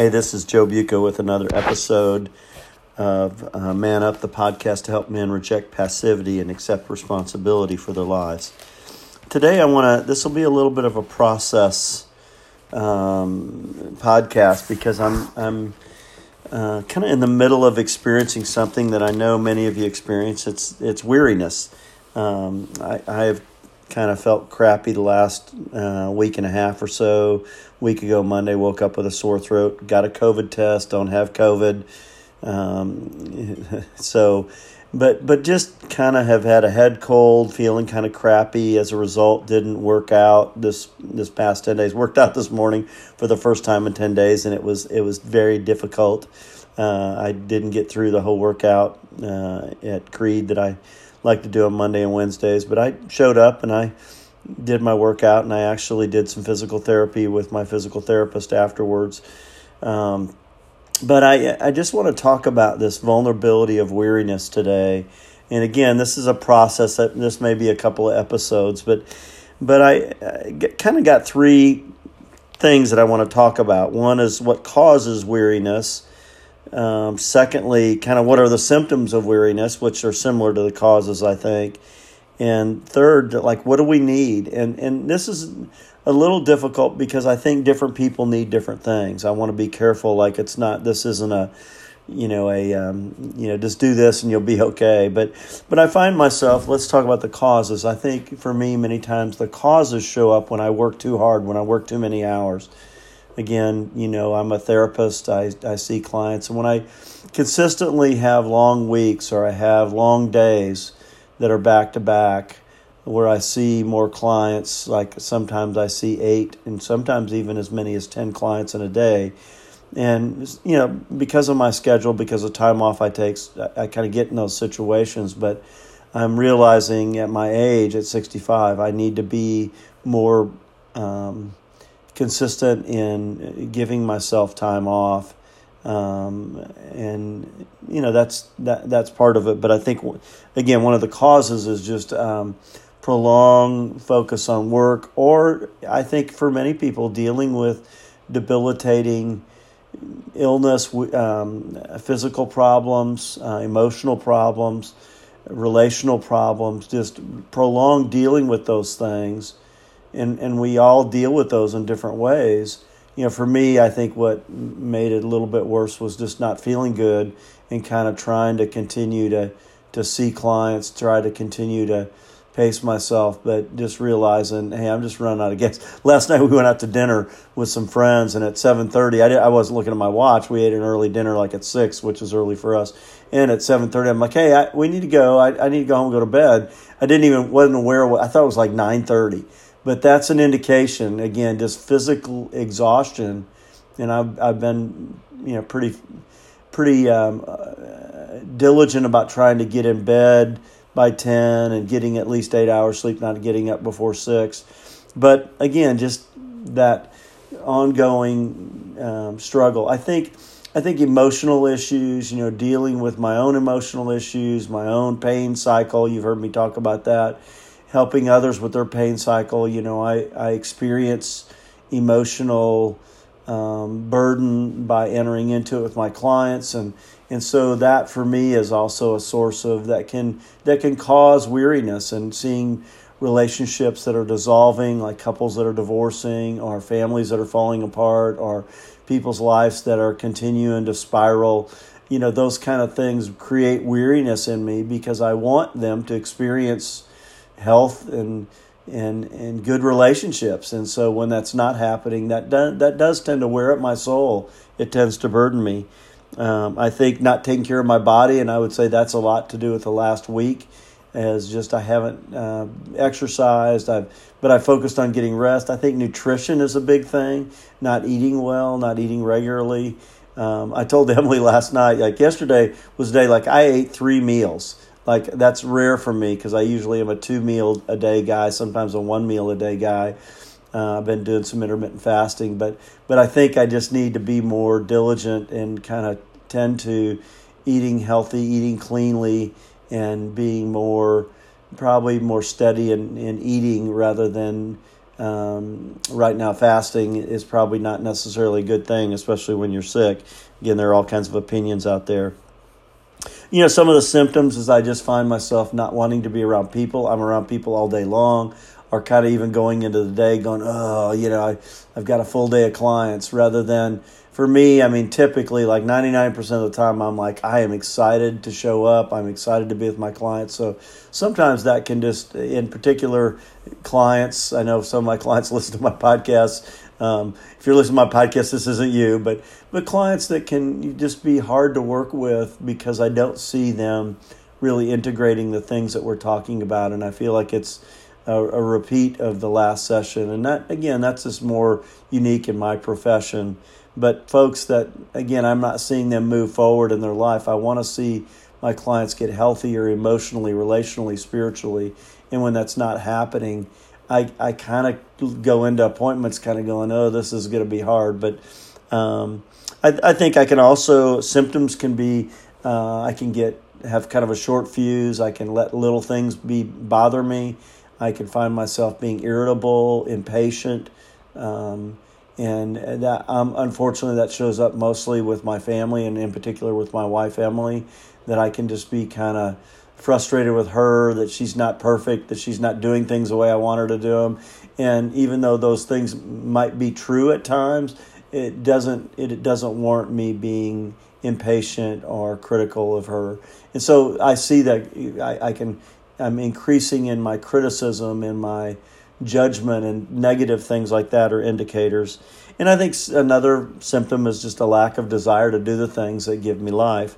Hey, this is Joe Buca with another episode of uh, Man Up, the podcast to help men reject passivity and accept responsibility for their lives. Today, I want to, this will be a little bit of a process um, podcast because I'm, I'm uh, kind of in the middle of experiencing something that I know many of you experience. It's, it's weariness. Um, I, I have kind of felt crappy the last uh, week and a half or so. Week ago, Monday, woke up with a sore throat. Got a COVID test. Don't have COVID. Um, so, but but just kind of have had a head cold, feeling kind of crappy as a result. Didn't work out this this past ten days. Worked out this morning for the first time in ten days, and it was it was very difficult. Uh, I didn't get through the whole workout uh, at Creed that I like to do on Monday and Wednesdays. But I showed up and I did my workout, and I actually did some physical therapy with my physical therapist afterwards. Um, but I I just want to talk about this vulnerability of weariness today. And again, this is a process that this may be a couple of episodes, but but I, I kind of got three things that I want to talk about. One is what causes weariness. Um, secondly, kind of what are the symptoms of weariness, which are similar to the causes, I think. And third, like what do we need? And and this is a little difficult because I think different people need different things. I want to be careful. Like it's not. This isn't a you know a um, you know just do this and you'll be okay but but i find myself let's talk about the causes i think for me many times the causes show up when i work too hard when i work too many hours again, you know, I'm a therapist. I, I see clients. And when I consistently have long weeks or I have long days that are back to back, where I see more clients, like sometimes I see eight and sometimes even as many as 10 clients in a day. And, you know, because of my schedule, because of time off I take, I, I kind of get in those situations. But I'm realizing at my age, at 65, I need to be more um, consistent in giving myself time off. Um, and you know that's that that's part of it. But I think again, one of the causes is just um, prolonged focus on work, or I think for many people dealing with debilitating illness, um, physical problems, uh, emotional problems, relational problems, just prolonged dealing with those things and and we all deal with those in different ways. You know, for me, I think what made it a little bit worse was just not feeling good and kind of trying to continue to to see clients, try to continue to pace myself, but just realizing, hey, I'm just running out of gas. Last night we went out to dinner with some friends, and at 7:30, I did, I wasn't looking at my watch. We ate an early dinner, like at six, which is early for us. And at 7:30, I'm like, hey, I, we need to go. I, I need to go home and go to bed. I didn't even wasn't aware. What, I thought it was like 9:30 but that's an indication again just physical exhaustion. And i've, I've been you know pretty pretty um, uh, diligent about trying to get in bed by 10 and getting at least eight hours sleep not getting up before six. But again just that ongoing um, struggle. I think i think emotional issues you know dealing with my own emotional issues my own pain cycle you've heard me talk about that helping others with their pain cycle. You know, I, I experience emotional um, burden by entering into it with my clients and and so that for me is also a source of that can that can cause weariness and seeing relationships that are dissolving like couples that are divorcing or families that are falling apart or people's lives that are continuing to spiral you know those kind of things create weariness in me because I want them to experience health and and and good relationships. And so when that's not happening, that does, that does tend to wear up my soul. It tends to burden me. Um, I think not taking care of my body, and I would say that's a lot to do with the last week, as just I haven't uh, exercised. I've but I focused on getting rest. I think nutrition is a big thing. Not eating well, not eating regularly. Um, I told Emily last night, like yesterday was a day like I ate three meals like that's rare for me because I usually am a two meal a day guy, sometimes a one meal a day guy. Uh, I've been doing some intermittent fasting, but but I think I just need to be more diligent and kind of tend to eating healthy, eating cleanly, and being more probably more steady in, in eating rather than um, right now fasting is probably not necessarily a good thing, especially when you're sick. Again, there are all kinds of opinions out there. You know, some of the symptoms is I just find myself not wanting to be around people. I'm around people all day long, or kind of even going into the day going, oh, you know, I, I've got a full day of clients rather than for me, I mean, typically, like 99% of the time, I'm like, I am excited to show up. I'm excited to be with my clients. So sometimes that can just, in particular, clients, I know some of my clients listen to my podcast. Um, if you're listening to my podcast, this isn't you, but, but clients that can just be hard to work with because I don't see them really integrating the things that we're talking about. And I feel like it's, a, a, repeat of the last session. And that, again, that's just more unique in my profession. But folks that, again, I'm not seeing them move forward in their life. I want to see my clients get healthier emotionally, relationally, spiritually. And when that's not happening, I, I kind of go into appointments kind of going, oh, this is going to be hard. But um, I, I think I can also, symptoms can be, uh, I can get, have kind of a short fuse. I can let little things be bother me. I can find myself being irritable, impatient. Um, and that um, unfortunately that shows up mostly with my family and in particular with my wife Emily that I can just be kind of frustrated with her that she's not perfect that she's not doing things the way I want her to do them and even though those things might be true at times it doesn't it doesn't warrant me being impatient or critical of her and so I see that I, I can I'm increasing in my criticism and my judgment and negative things like that are indicators. And I think another symptom is just a lack of desire to do the things that give me life.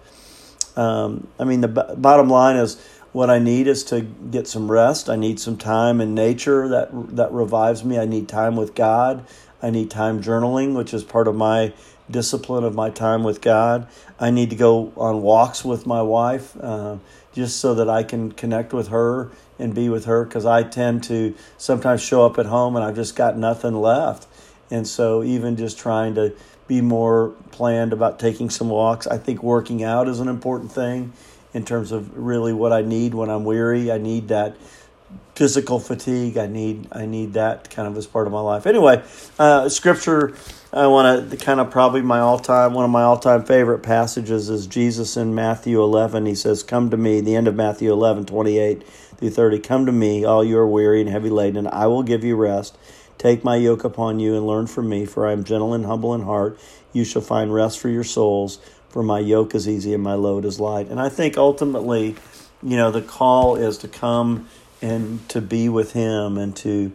Um, I mean, the b- bottom line is what I need is to get some rest. I need some time in nature that that revives me. I need time with God. I need time journaling, which is part of my discipline of my time with God. I need to go on walks with my wife uh, just so that I can connect with her and be with her because I tend to sometimes show up at home and I've just got nothing left. And so, even just trying to be more planned about taking some walks, I think working out is an important thing in terms of really what I need when I'm weary. I need that physical fatigue. I need I need that kind of as part of my life. Anyway, uh, scripture. I want to kind of probably my all time one of my all time favorite passages is Jesus in Matthew eleven. He says, "Come to me." The end of Matthew eleven twenty eight through thirty. Come to me, all you are weary and heavy laden, and I will give you rest. Take my yoke upon you and learn from me, for I am gentle and humble in heart. You shall find rest for your souls. For my yoke is easy and my load is light. And I think ultimately, you know, the call is to come and to be with him and to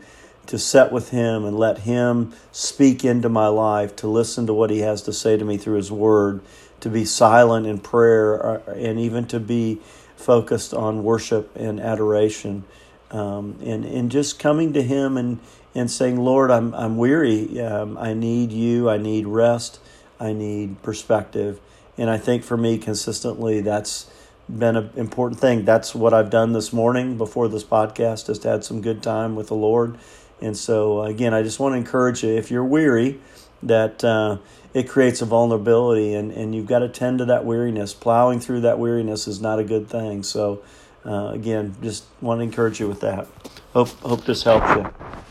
to set with him and let him speak into my life to listen to what he has to say to me through his word to be silent in prayer uh, and even to be focused on worship and adoration um, and and just coming to him and and saying lord i'm i'm weary um, i need you i need rest i need perspective and i think for me consistently that's been an important thing. That's what I've done this morning before this podcast, just had some good time with the Lord. And so, again, I just want to encourage you if you're weary, that uh, it creates a vulnerability and, and you've got to tend to that weariness. Plowing through that weariness is not a good thing. So, uh, again, just want to encourage you with that. Hope, hope this helps you.